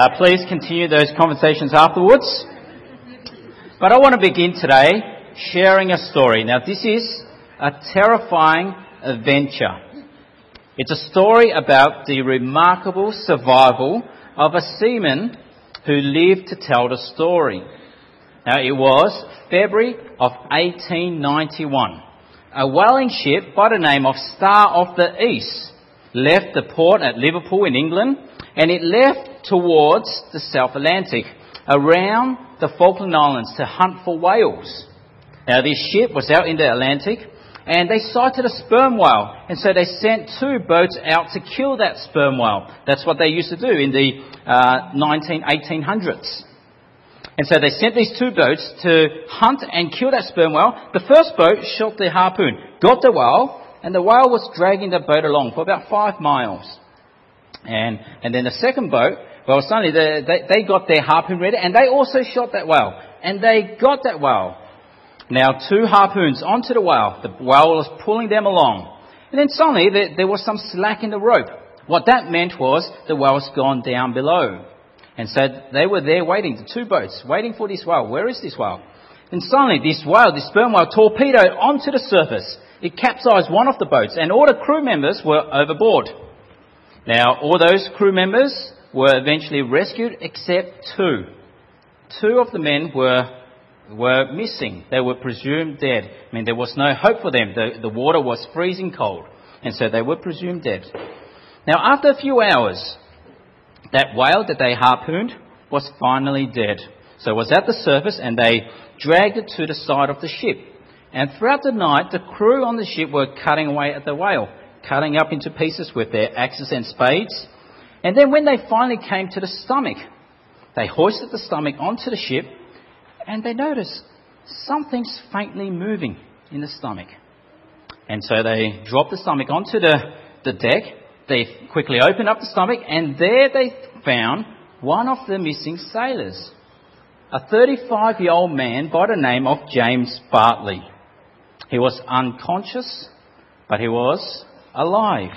Uh, please continue those conversations afterwards. But I want to begin today sharing a story. Now, this is a terrifying adventure. It's a story about the remarkable survival of a seaman who lived to tell the story. Now, it was February of 1891. A whaling ship by the name of Star of the East left the port at Liverpool in England and it left towards the South Atlantic around the Falkland Islands to hunt for whales. Now, this ship was out in the Atlantic and they sighted a sperm whale, and so they sent two boats out to kill that sperm whale. That's what they used to do in the uh, 19, 1800s. And so they sent these two boats to hunt and kill that sperm whale. The first boat shot the harpoon, got the whale, and the whale was dragging the boat along for about five miles. And, and then the second boat, well, suddenly they, they, they got their harpoon ready, and they also shot that whale. And they got that whale. Now, two harpoons onto the whale. The whale was pulling them along. And then suddenly there, there was some slack in the rope. What that meant was the whale's gone down below. And so they were there waiting, the two boats, waiting for this whale. Where is this whale? And suddenly this whale, this sperm whale, torpedoed onto the surface. It capsized one of the boats, and all the crew members were overboard. Now, all those crew members were eventually rescued except two. Two of the men were were missing. They were presumed dead. I mean, there was no hope for them. The, the water was freezing cold. And so they were presumed dead. Now, after a few hours, that whale that they harpooned was finally dead. So it was at the surface and they dragged it to the side of the ship. And throughout the night, the crew on the ship were cutting away at the whale, cutting up into pieces with their axes and spades. And then when they finally came to the stomach, they hoisted the stomach onto the ship and they notice something's faintly moving in the stomach. And so they drop the stomach onto the, the deck. They quickly open up the stomach, and there they found one of the missing sailors, a 35 year old man by the name of James Bartley. He was unconscious, but he was alive.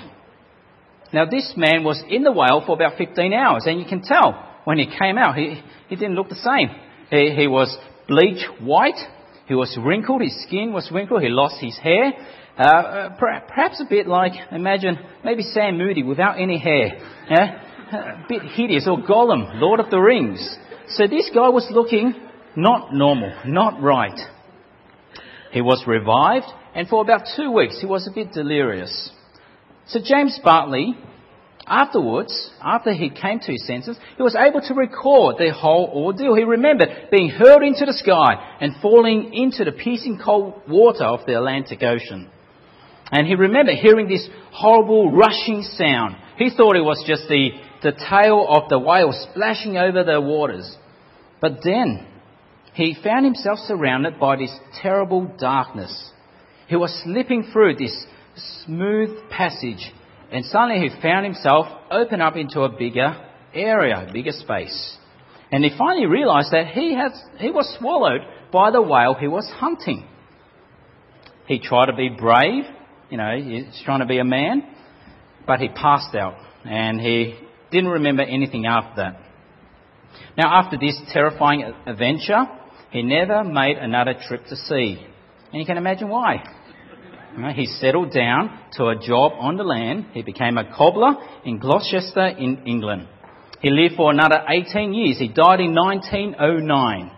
Now, this man was in the whale for about 15 hours, and you can tell when he came out, he, he didn't look the same. He, he was bleach white. He was wrinkled. His skin was wrinkled. He lost his hair. Uh, uh perhaps a bit like, imagine, maybe Sam Moody without any hair. Yeah? A bit hideous. Or Gollum, Lord of the Rings. So this guy was looking not normal, not right. He was revived, and for about two weeks he was a bit delirious. So James Bartley Afterwards, after he came to his senses, he was able to record the whole ordeal. He remembered being hurled into the sky and falling into the piercing cold water of the Atlantic Ocean. And he remembered hearing this horrible rushing sound. He thought it was just the, the tail of the whale splashing over the waters. But then he found himself surrounded by this terrible darkness. He was slipping through this smooth passage and suddenly he found himself open up into a bigger area, bigger space. And he finally realized that he, has, he was swallowed by the whale he was hunting. He tried to be brave, you know, he's trying to be a man, but he passed out and he didn't remember anything after that. Now, after this terrifying adventure, he never made another trip to sea. And you can imagine why. He settled down to a job on the land. He became a cobbler in Gloucester in England. He lived for another 18 years. He died in 1909.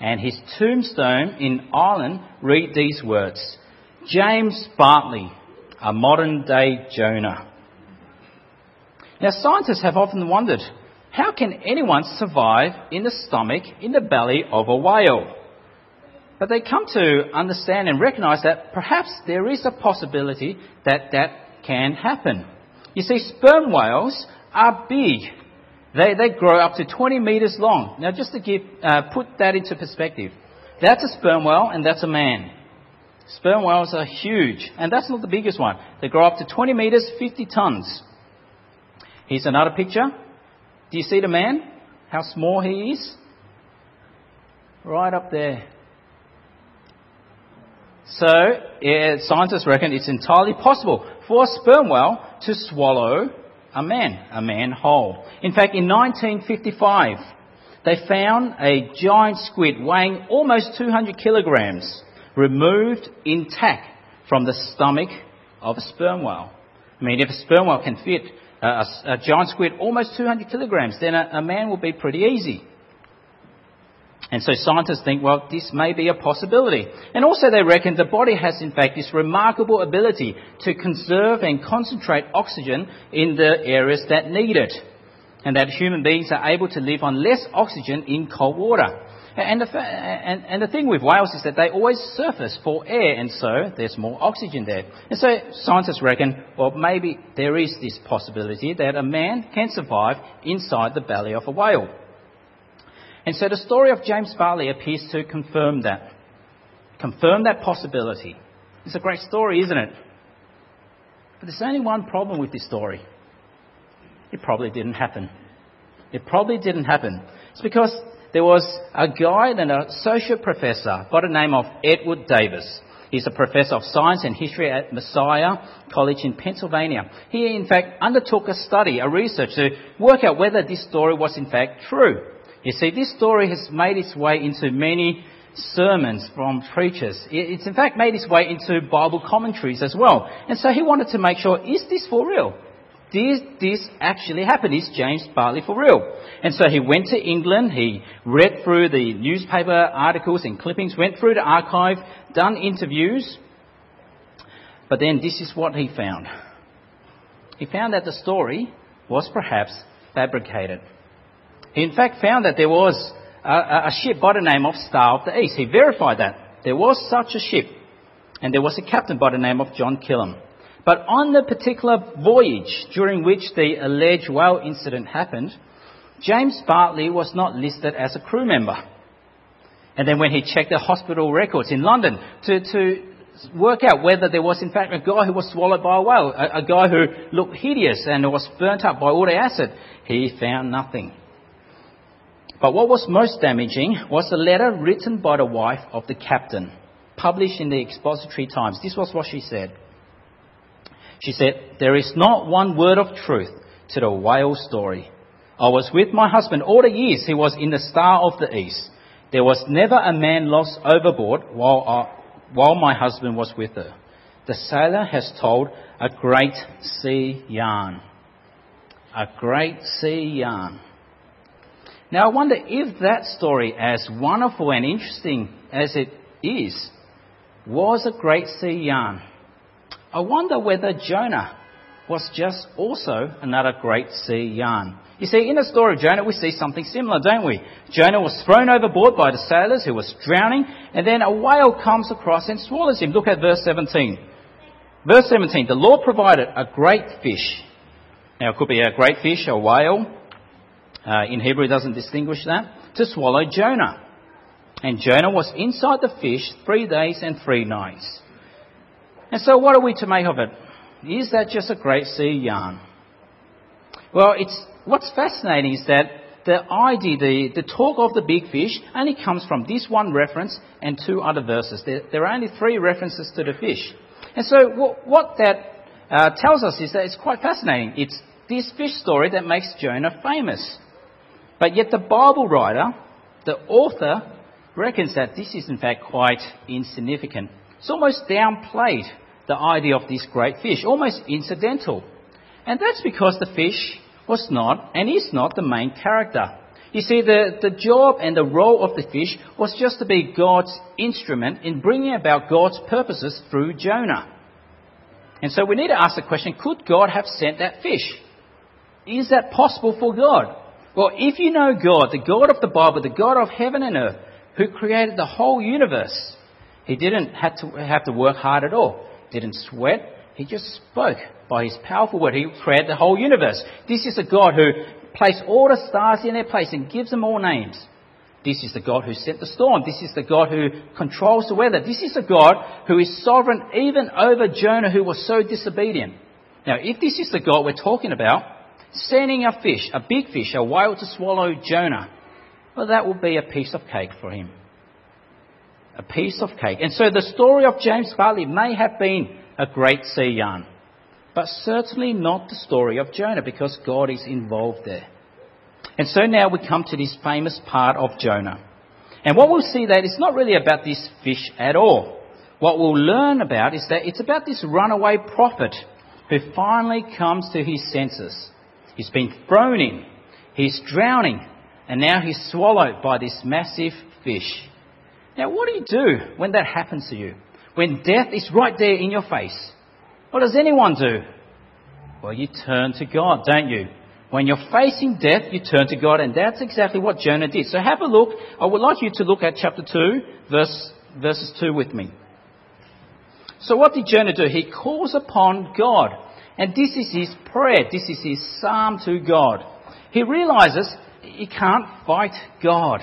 And his tombstone in Ireland read these words James Bartley, a modern day Jonah. Now, scientists have often wondered how can anyone survive in the stomach, in the belly of a whale? But they come to understand and recognize that perhaps there is a possibility that that can happen. You see, sperm whales are big. They, they grow up to 20 meters long. Now, just to give, uh, put that into perspective, that's a sperm whale and that's a man. Sperm whales are huge, and that's not the biggest one. They grow up to 20 meters, 50 tons. Here's another picture. Do you see the man? How small he is? Right up there. So, scientists reckon it's entirely possible for a sperm whale to swallow a man, a man whole. In fact, in 1955, they found a giant squid weighing almost 200 kilograms removed intact from the stomach of a sperm whale. I mean, if a sperm whale can fit a, a, a giant squid almost 200 kilograms, then a, a man will be pretty easy. And so scientists think, well, this may be a possibility. And also they reckon the body has in fact this remarkable ability to conserve and concentrate oxygen in the areas that need it. And that human beings are able to live on less oxygen in cold water. And the, and, and the thing with whales is that they always surface for air, and so there's more oxygen there. And so scientists reckon, well, maybe there is this possibility that a man can survive inside the belly of a whale. And so the story of James Bartley appears to confirm that. Confirm that possibility. It's a great story, isn't it? But there's only one problem with this story. It probably didn't happen. It probably didn't happen. It's because there was a guy and an associate professor by the name of Edward Davis. He's a professor of science and history at Messiah College in Pennsylvania. He, in fact, undertook a study, a research to work out whether this story was in fact true. You see, this story has made its way into many sermons from preachers. It's in fact made its way into Bible commentaries as well. And so he wanted to make sure, is this for real? Did this actually happen? Is James Bartley for real? And so he went to England, he read through the newspaper articles and clippings, went through the archive, done interviews, but then this is what he found. He found that the story was perhaps fabricated. He in fact found that there was a, a ship by the name of Star of the East. He verified that. There was such a ship, and there was a captain by the name of John Killam. But on the particular voyage during which the alleged whale incident happened, James Bartley was not listed as a crew member. And then when he checked the hospital records in London to, to work out whether there was in fact a guy who was swallowed by a whale, a, a guy who looked hideous and was burnt up by all the acid, he found nothing. But what was most damaging was a letter written by the wife of the captain, published in the Expository Times. This was what she said. She said, There is not one word of truth to the whale story. I was with my husband all the years he was in the Star of the East. There was never a man lost overboard while, I, while my husband was with her. The sailor has told a great sea yarn. A great sea yarn. Now I wonder if that story, as wonderful and interesting as it is, was a great sea yarn. I wonder whether Jonah was just also another great sea yarn. You see, in the story of Jonah, we see something similar, don't we? Jonah was thrown overboard by the sailors who was drowning, and then a whale comes across and swallows him. Look at verse 17. Verse 17, the Lord provided a great fish. Now, it could be a great fish, a whale. Uh, in Hebrew, it doesn't distinguish that. To swallow Jonah. And Jonah was inside the fish three days and three nights. And so what are we to make of it? Is that just a great sea yarn? Well, it's, what's fascinating is that the idea, the, the talk of the big fish only comes from this one reference and two other verses. There, there are only three references to the fish. And so what, what that uh, tells us is that it's quite fascinating. It's this fish story that makes Jonah famous. But yet the Bible writer, the author, reckons that this is in fact quite insignificant. It's almost downplayed the idea of this great fish, almost incidental. And that's because the fish was not and is not the main character. You see, the, the job and the role of the fish was just to be God's instrument in bringing about God's purposes through Jonah. And so we need to ask the question could God have sent that fish? Is that possible for God? Well, if you know God, the God of the Bible, the God of heaven and earth, who created the whole universe, he didn't have to, have to work hard at all didn't sweat. He just spoke by his powerful word. He created the whole universe. This is a God who placed all the stars in their place and gives them all names. This is the God who sent the storm. This is the God who controls the weather. This is a God who is sovereign even over Jonah who was so disobedient. Now, if this is the God we're talking about, sending a fish, a big fish, a whale to swallow Jonah, well, that will be a piece of cake for him a piece of cake. And so the story of James Bartley may have been a great sea yarn. but certainly not the story of Jonah because God is involved there. And so now we come to this famous part of Jonah. And what we'll see that it's not really about this fish at all. What we'll learn about is that it's about this runaway prophet who finally comes to his senses. He's been thrown in, he's drowning, and now he's swallowed by this massive fish. Now, what do you do when that happens to you? When death is right there in your face? What does anyone do? Well, you turn to God, don't you? When you're facing death, you turn to God, and that's exactly what Jonah did. So have a look. I would like you to look at chapter 2, verse, verses 2 with me. So what did Jonah do? He calls upon God. And this is his prayer. This is his psalm to God. He realizes he can't fight God.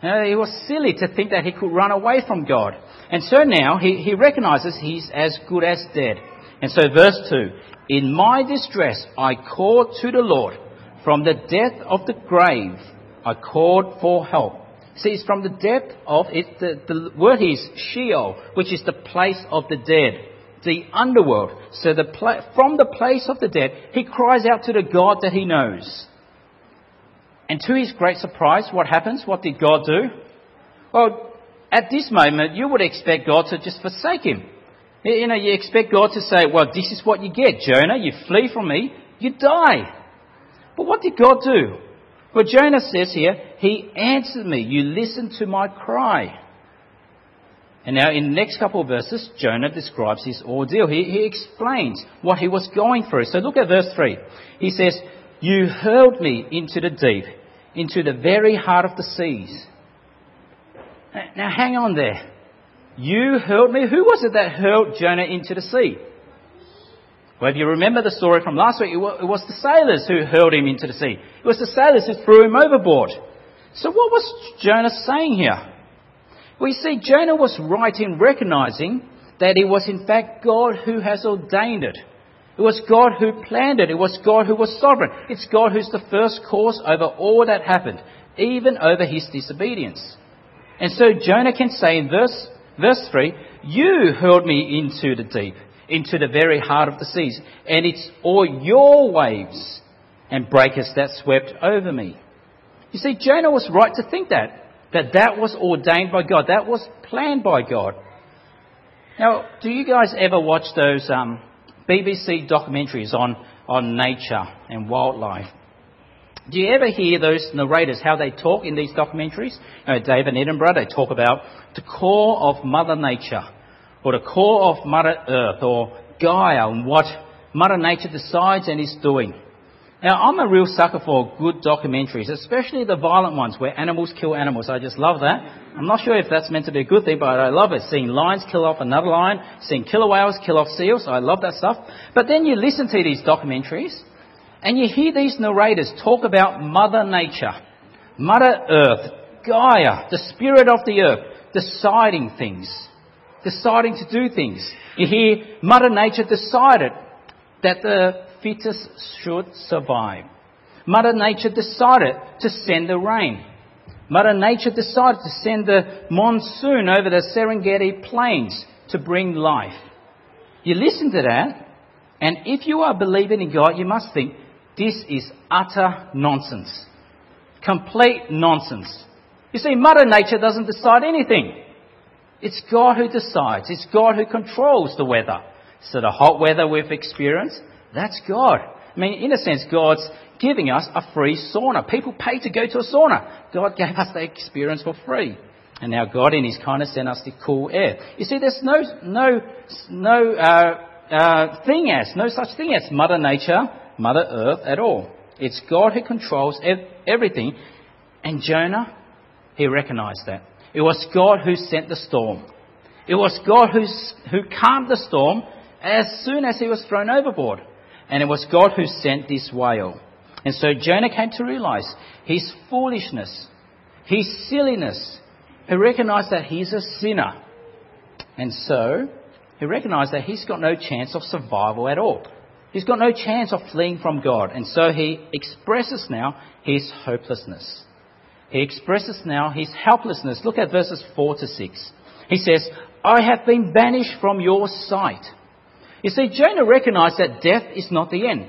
He was silly to think that he could run away from God. And so now he, he recognizes he's as good as dead. And so verse 2, In my distress I called to the Lord. From the depth of the grave I called for help. See, it's from the depth of it, the, the word is Sheol, which is the place of the dead, the underworld. So the from the place of the dead, he cries out to the God that he knows. And to his great surprise, what happens? What did God do? Well, at this moment, you would expect God to just forsake him. You know, you expect God to say, well, this is what you get, Jonah. You flee from me, you die. But what did God do? Well, Jonah says here, He answered me. You listened to my cry. And now, in the next couple of verses, Jonah describes his ordeal. He, he explains what he was going through. So look at verse 3. He says, You hurled me into the deep, into the very heart of the seas. Now, hang on there. You hurled me? Who was it that hurled Jonah into the sea? Well, if you remember the story from last week, it was the sailors who hurled him into the sea. It was the sailors who threw him overboard. So what was Jonah saying here? You see, Jonah was right in recognizing that it was in fact God who has ordained it. It was God who planned it. It was God who was sovereign. It's God who's the first cause over all that happened, even over his disobedience. And so Jonah can say in verse, verse 3, You hurled me into the deep into the very heart of the seas. And it's all your waves and breakers that swept over me. You see, Jonah was right to think that, that that was ordained by God. That was planned by God. Now, do you guys ever watch those um, BBC documentaries on, on nature and wildlife? Do you ever hear those narrators, how they talk in these documentaries? You know, David Attenborough, they talk about the core of Mother Nature or the core of Mother Earth or Gaia and what Mother Nature decides and is doing. Now, I'm a real sucker for good documentaries, especially the violent ones where animals kill animals. I just love that. I'm not sure if that's meant to be a good thing, but I love it. Seeing lions kill off another lion, seeing killer whales kill off seals. I love that stuff. But then you listen to these documentaries and you hear these narrators talk about Mother Nature, Mother Earth, Gaia, the spirit of the earth, deciding things deciding to do things. You hear Mother Nature decided that the fittest should survive. Mother Nature decided to send the rain. Mother Nature decided to send the monsoon over the Serengeti plains to bring life. You listen to that, and if you are believing in God, you must think this is utter nonsense. Complete nonsense. You see, Mother Nature doesn't decide anything. It's God who decides. It's God who controls the weather. So the hot weather we've experienced, that's God. I mean, in a sense, God's giving us a free sauna. People pay to go to a sauna. God gave us the experience for free. And now God in His kindness sent us the cool air. You see, there's no, no, no uh, uh, thing as, no such thing as Mother Nature, Mother Earth at all. It's God who controls ev- everything. And Jonah, he recognized that. It was God who sent the storm. It was God who, who calmed the storm as soon as he was thrown overboard. And it was God who sent this whale. And so Jonah came to realize his foolishness, his silliness. He recognized that he's a sinner. And so he recognized that he's got no chance of survival at all. He's got no chance of fleeing from God. And so he expresses now his hopelessness. He expresses now his helplessness. Look at verses 4 to 6. He says, I have been banished from your sight. You see, Jonah recognized that death is not the end.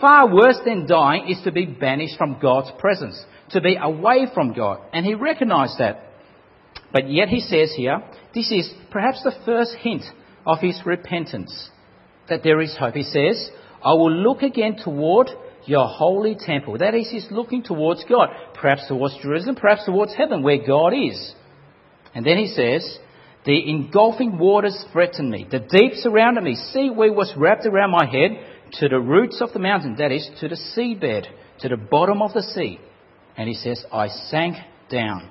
Far worse than dying is to be banished from God's presence, to be away from God. And he recognized that. But yet he says here, this is perhaps the first hint of his repentance, that there is hope. He says, I will look again toward your holy temple. That is, he's looking towards God, perhaps towards Jerusalem, perhaps towards heaven, where God is. And then he says, The engulfing waters threatened me. The deep surrounded me. Seaweed was wrapped around my head to the roots of the mountain, that is, to the seabed, to the bottom of the sea. And he says, I sank down.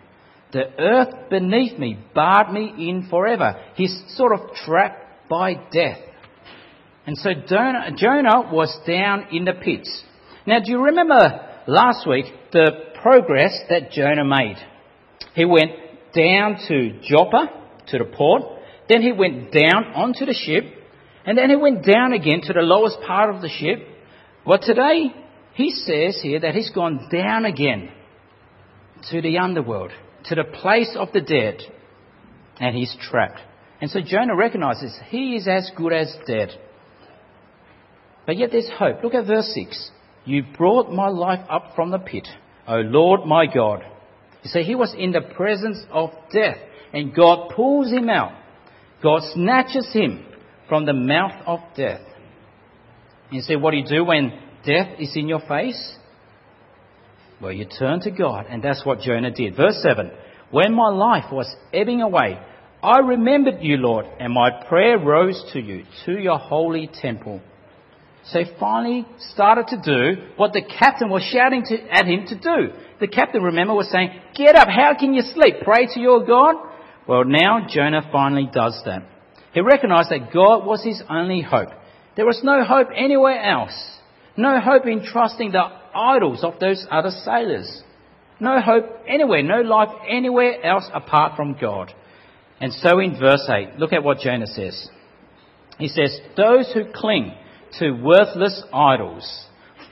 The earth beneath me barred me in forever. He's sort of trapped by death. And so Jonah was down in the pits. Now, do you remember last week the progress that Jonah made? He went down to Joppa, to the port, then he went down onto the ship, and then he went down again to the lowest part of the ship. But today, he says here that he's gone down again to the underworld, to the place of the dead, and he's trapped. And so Jonah recognizes he is as good as dead. But yet there's hope. Look at verse 6. You brought my life up from the pit, O Lord my God. You see, he was in the presence of death, and God pulls him out. God snatches him from the mouth of death. You see, what do you do when death is in your face? Well, you turn to God, and that's what Jonah did. Verse 7 When my life was ebbing away, I remembered you, Lord, and my prayer rose to you, to your holy temple. So he finally started to do what the captain was shouting to, at him to do. The captain, remember, was saying, Get up, how can you sleep? Pray to your God. Well, now Jonah finally does that. He recognized that God was his only hope. There was no hope anywhere else. No hope in trusting the idols of those other sailors. No hope anywhere, no life anywhere else apart from God. And so in verse 8, look at what Jonah says. He says, Those who cling to worthless idols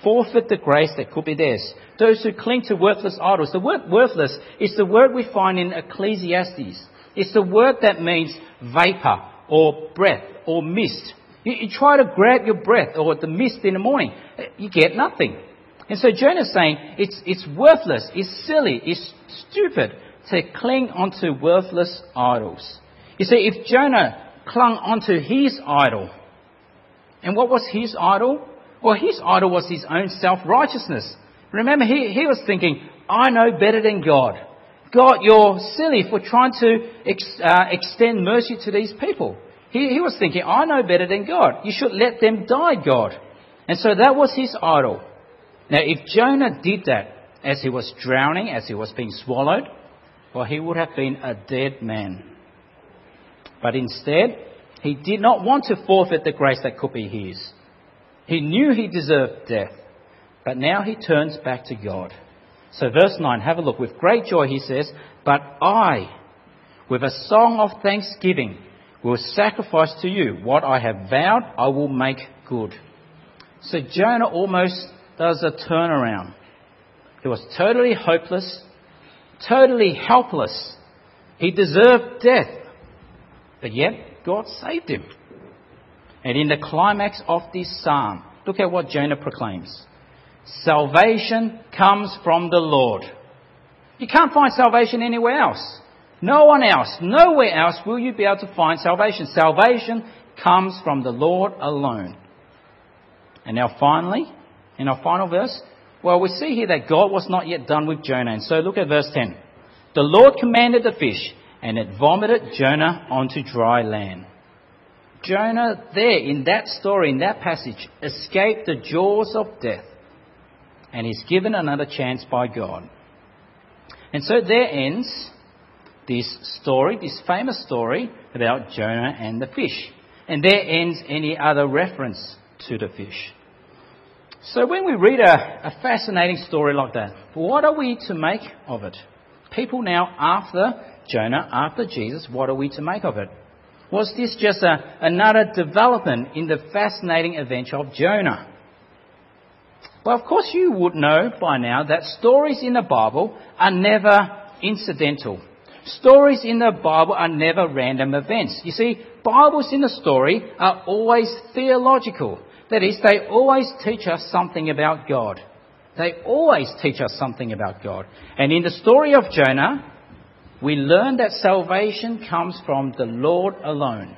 forfeit the grace that could be theirs. Those who cling to worthless idols. The word worthless is the word we find in Ecclesiastes. It's the word that means vapor or breath or mist. You, you try to grab your breath or the mist in the morning, eh, you get nothing. And so Jonah's saying it's, it's worthless, it's silly, it's stupid to cling onto worthless idols. You see, if Jonah clung onto his idol, and what was his idol? Well, his idol was his own self-righteousness. Remember, he, he was thinking, I know better than God. God, you're silly for trying to ex, uh, extend mercy to these people. He, he was thinking, I know better than God. You should let them die, God. And so that was his idol. Now, if Jonah did that as he was drowning, as he was being swallowed, well, he would have been a dead man. But instead, he did not want to forfeit the grace that could be his. He knew he deserved death, but now he turns back to God. So, verse 9, have a look. With great joy, he says, But I, with a song of thanksgiving, will sacrifice to you what I have vowed I will make good. So, Jonah almost does a turnaround. He was totally hopeless, totally helpless. He deserved death. But yet, God saved him. And in the climax of this psalm, look at what Jonah proclaims Salvation comes from the Lord. You can't find salvation anywhere else. No one else, nowhere else will you be able to find salvation. Salvation comes from the Lord alone. And now, finally, in our final verse, well, we see here that God was not yet done with Jonah. And so look at verse 10. The Lord commanded the fish, and it vomited Jonah onto dry land. Jonah, there in that story, in that passage, escaped the jaws of death and is given another chance by God. And so there ends this story, this famous story about Jonah and the fish. And there ends any other reference to the fish. So when we read a, a fascinating story like that, what are we to make of it? People now after Jonah, after Jesus, what are we to make of it? Was this just a, another development in the fascinating adventure of Jonah? Well, of course, you would know by now that stories in the Bible are never incidental. Stories in the Bible are never random events. You see, Bibles in the story are always theological. That is, they always teach us something about God. They always teach us something about God. And in the story of Jonah, we learn that salvation comes from the Lord alone.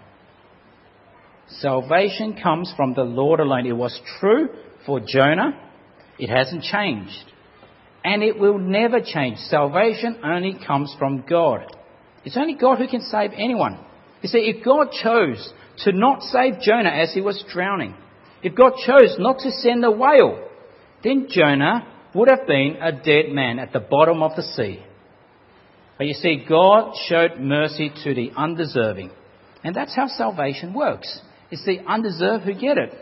Salvation comes from the Lord alone. It was true for Jonah. It hasn't changed. And it will never change. Salvation only comes from God. It's only God who can save anyone. You see, if God chose to not save Jonah as he was drowning, if God chose not to send a whale, then Jonah would have been a dead man at the bottom of the sea. But you see, God showed mercy to the undeserving. And that's how salvation works. It's the undeserved who get it.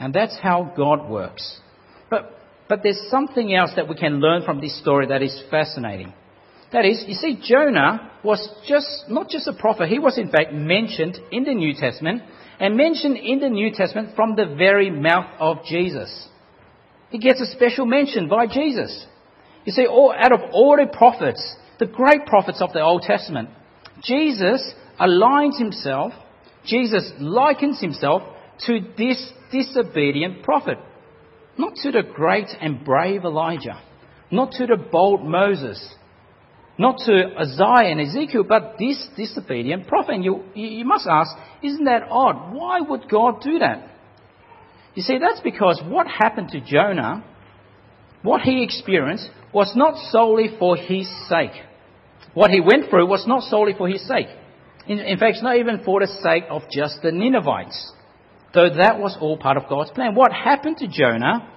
And that's how God works. But, there's something else that we can learn from this story that is fascinating. That is, you see, Jonah was just, not just a prophet, he was in fact mentioned in the New Testament, and mentioned in the New Testament from the very mouth of Jesus. He gets a special mention by Jesus. You see, all, out of all the prophets, the great prophets of the Old Testament, Jesus aligns himself, Jesus likens himself to this disobedient prophet. Not to the great and brave Elijah, not to the bold Moses, not to Isaiah and Ezekiel, but this disobedient prophet. And you, you must ask, isn't that odd? Why would God do that? You see, that's because what happened to Jonah, what he experienced, was not solely for his sake. What he went through was not solely for his sake. In, in fact, it's not even for the sake of just the Ninevites. Though that was all part of God's plan. What happened to Jonah,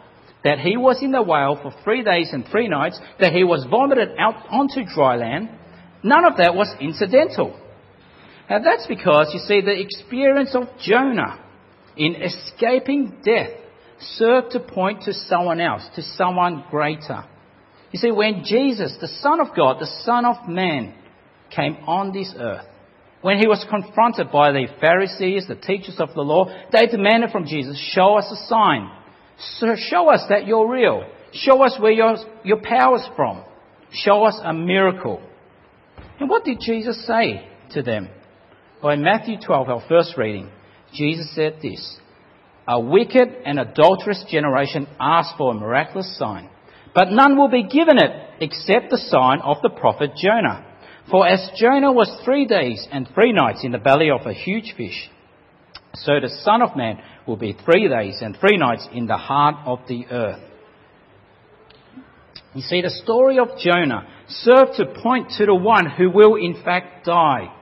that he was in the whale for three days and three nights, that he was vomited out onto dry land, none of that was incidental. Now that's because, you see, the experience of Jonah in escaping death served to point to someone else, to someone greater. You see, when Jesus, the Son of God, the Son of Man, came on this earth, when he was confronted by the Pharisees, the teachers of the law, they demanded from Jesus, show us a sign. Show us that you're real. Show us where your, your power's from. Show us a miracle. And what did Jesus say to them? Well, in Matthew 12, our first reading, Jesus said this A wicked and adulterous generation asks for a miraculous sign, but none will be given it except the sign of the prophet Jonah. For as Jonah was three days and three nights in the belly of a huge fish, so the Son of Man will be three days and three nights in the heart of the earth. You see, the story of Jonah served to point to the one who will in fact die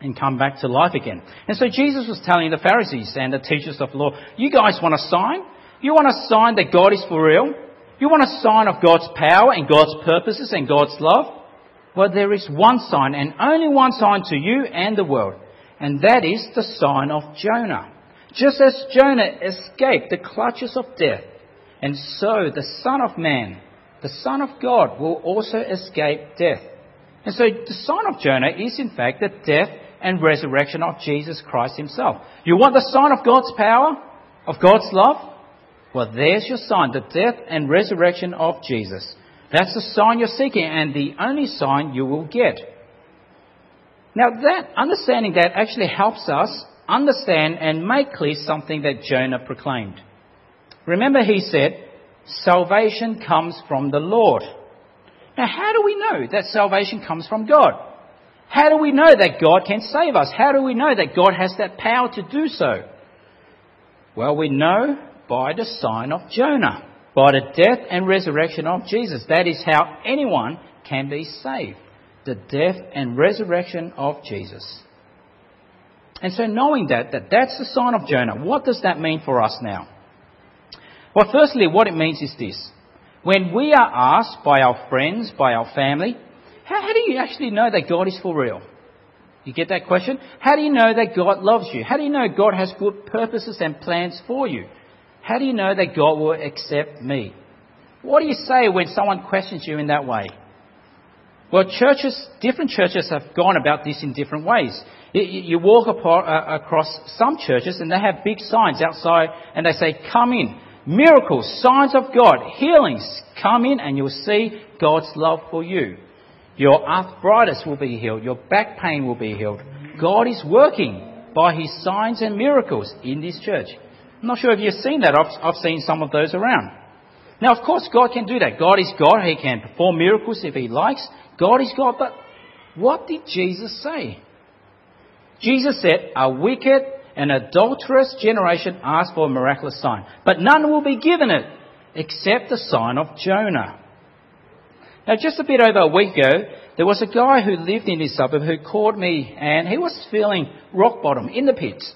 and come back to life again. And so Jesus was telling the Pharisees and the teachers of the law, you guys want a sign? You want a sign that God is for real? You want a sign of God's power and God's purposes and God's love? Well, there is one sign and only one sign to you and the world. And that is the sign of Jonah. Just as Jonah escaped the clutches of death, and so the Son of Man, the Son of God, will also escape death. And so the sign of Jonah is in fact the death and resurrection of Jesus Christ himself. You want the sign of God's power? Of God's love? Well, there's your sign, the death and resurrection of Jesus. That's the sign you're seeking and the only sign you will get. Now that, understanding that actually helps us understand and make clear something that Jonah proclaimed. Remember he said, salvation comes from the Lord. Now how do we know that salvation comes from God? How do we know that God can save us? How do we know that God has that power to do so? Well, we know by the sign of Jonah by the death and resurrection of Jesus. That is how anyone can be saved. The death and resurrection of Jesus. And so knowing that, that that's the sign of Jonah, what does that mean for us now? Well, firstly, what it means is this. When we are asked by our friends, by our family, how, how do you actually know that God is for real? You get that question? How do you know that God loves you? How do you know God has good purposes and plans for you? How do you know that God will accept me? What do you say when someone questions you in that way? Well, churches, different churches have gone about this in different ways. You walk uh, across some churches and they have big signs outside and they say, come in. Miracles, signs of God, healings, come in and you'll see God's love for you. Your arthritis will be healed. Your back pain will be healed. God is working by His signs and miracles in this church. I'm not sure if you've seen that. I've, I've seen some of those around. Now, of course, God can do that. God is God. He can perform miracles if He likes. God is God. But what did Jesus say? Jesus said, A wicked and adulterous generation asks for a miraculous sign, but none will be given it except the sign of Jonah. Now, just a bit over a week ago, there was a guy who lived in this suburb who called me and he was feeling rock bottom in the pits.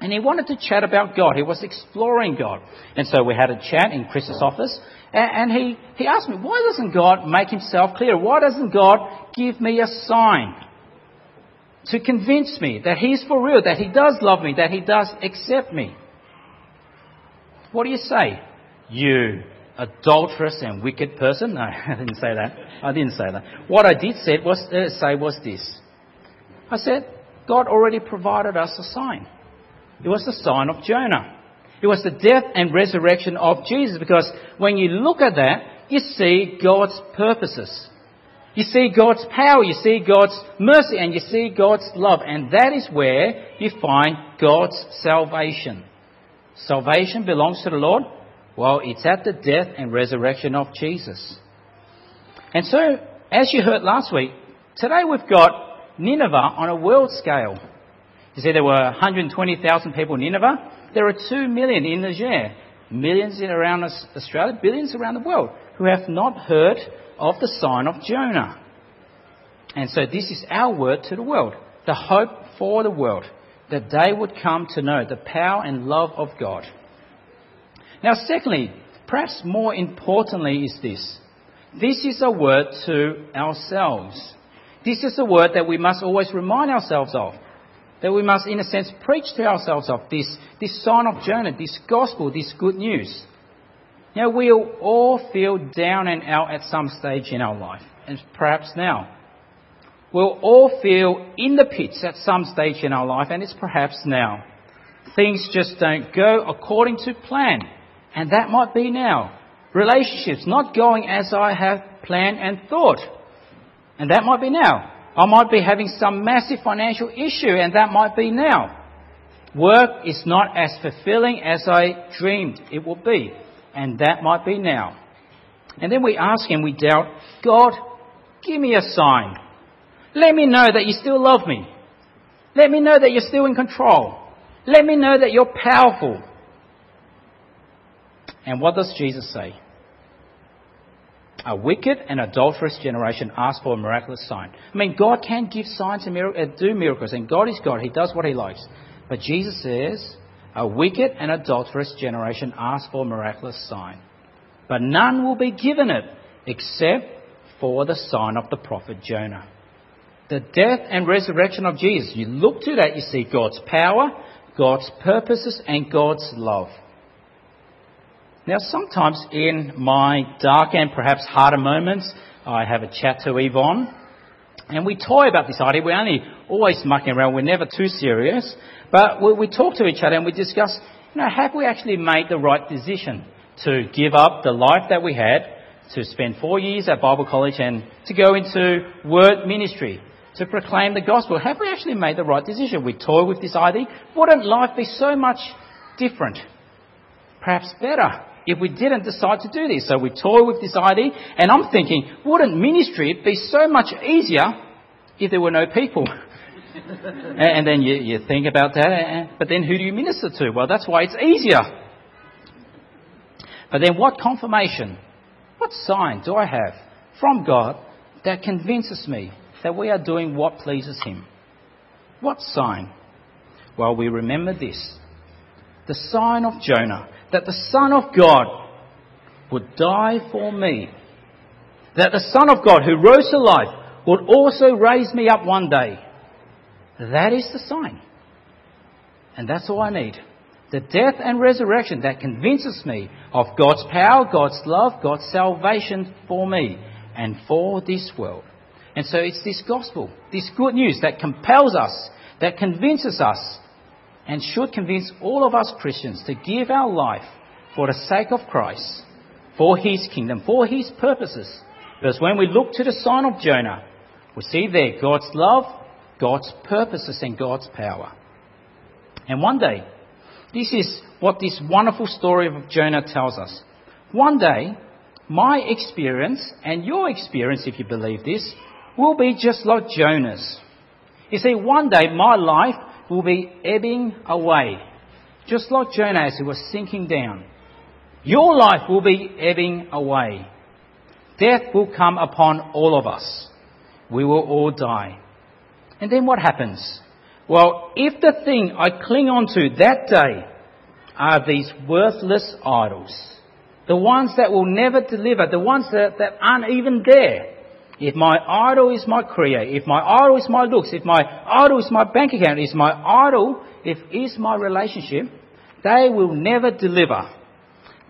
And he wanted to chat about God. He was exploring God. And so we had a chat in Chris's office. And he, he asked me, why doesn't God make himself clear? Why doesn't God give me a sign to convince me that he's for real, that he does love me, that he does accept me? What do you say? You adulterous and wicked person? No, I didn't say that. I didn't say that. What I did was, uh, say was this. I said, God already provided us a sign. It was the sign of Jonah. It was the death and resurrection of Jesus because when you look at that, you see God's purposes. You see God's power, you see God's mercy, and you see God's love. And that is where you find God's salvation. Salvation belongs to the Lord. Well, it's at the death and resurrection of Jesus. And so, as you heard last week, today we've got Nineveh on a world scale. You see, there were 120,000 people in Nineveh. There are 2 million in Niger, millions in around Australia, billions around the world who have not heard of the sign of Jonah. And so this is our word to the world, the hope for the world, that they would come to know the power and love of God. Now, secondly, perhaps more importantly, is this. This is a word to ourselves. This is a word that we must always remind ourselves of that we must, in a sense, preach to ourselves of this, this sign of Jonah, this gospel, this good news. Now, we'll all feel down and out at some stage in our life, and perhaps now. We'll all feel in the pits at some stage in our life, and it's perhaps now. Things just don't go according to plan, and that might be now. Relationships not going as I have planned and thought, and that might be now. I might be having some massive financial issue, and that might be now. Work is not as fulfilling as I dreamed it would be, and that might be now. And then we ask Him, we doubt, God, give me a sign. Let me know that you still love me. Let me know that you're still in control. Let me know that you're powerful. And what does Jesus say? A wicked and adulterous generation ask for a miraculous sign. I mean, God can give signs and uh, do miracles, and God is God. He does what He likes. But Jesus says, a wicked and adulterous generation ask for a miraculous sign. But none will be given it except for the sign of the prophet Jonah. The death and resurrection of Jesus. You look to that, you see God's power, God's purposes, and God's love. Now, sometimes in my dark and perhaps harder moments, I have a chat to Yvonne, and we toy about this idea. We're only always mucking around. We're never too serious. But we, we talk to each other and we discuss, you know, have we actually made the right decision to give up the life that we had, to spend four years at Bible college and to go into word ministry, to proclaim the gospel? Have we actually made the right decision? We toy with this idea. Wouldn't life be so much different? Perhaps better if we didn't decide to do this. So we toy with this idea, and I'm thinking, wouldn't ministry be so much easier if there were no people? and then you, you think about that, but then who do you minister to? Well, that's why it's easier. But then what confirmation, what sign do I have from God that convinces me that we are doing what pleases Him? What sign? Well, we remember this the sign of Jonah that the Son of God would die for me. That the Son of God who rose to life would also raise me up one day. That is the sign. And that's all I need. The death and resurrection that convinces me of God's power, God's love, God's salvation for me and for this world. And so it's this gospel, this good news that compels us, that convinces us and should convince all of us Christians to give our life for the sake of Christ, for His kingdom, for His purposes, Because when we look to the sign of Jonah, we see there God's love, God's purposes, and God's power. And one day, this is what this wonderful story of Jonah tells us. One day, my experience and your experience, if you believe this, will be just like Jonah's. You see, one day my life will be ebbing away, just like Jonah as he was sinking down. Your life will be ebbing away. Death will come upon all of us. We will all die. And then what happens? Well, if the thing I cling on to that day are these worthless idols, the ones that will never deliver, the ones that, that aren't even there, if my idol is my career, if my idol is my looks, if my idol is my bank account, if my idol if is my relationship, they will never deliver.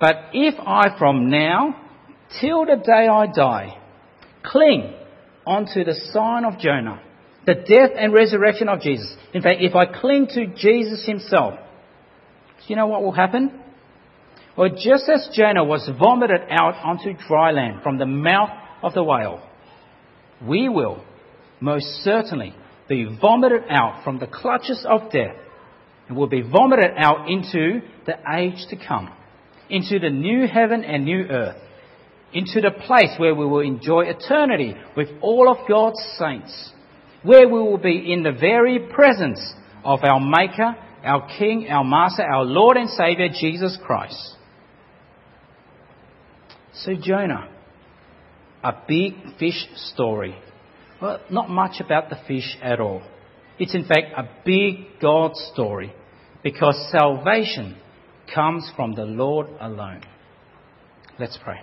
But if I from now till the day I die cling onto the sign of Jonah, the death and resurrection of Jesus. In fact, if I cling to Jesus himself, do you know what will happen? Well, just as Jonah was vomited out onto dry land from the mouth of the whale, we will most certainly be vomited out from the clutches of death and will be vomited out into the age to come, into the new heaven and new earth, into the place where we will enjoy eternity with all of God's saints, where we will be in the very presence of our Maker, our King, our Master, our Lord and Saviour, Jesus Christ. So, Jonah a big fish story. Well, not much about the fish at all. It's in fact a big God story because salvation comes from the Lord alone. Let's pray.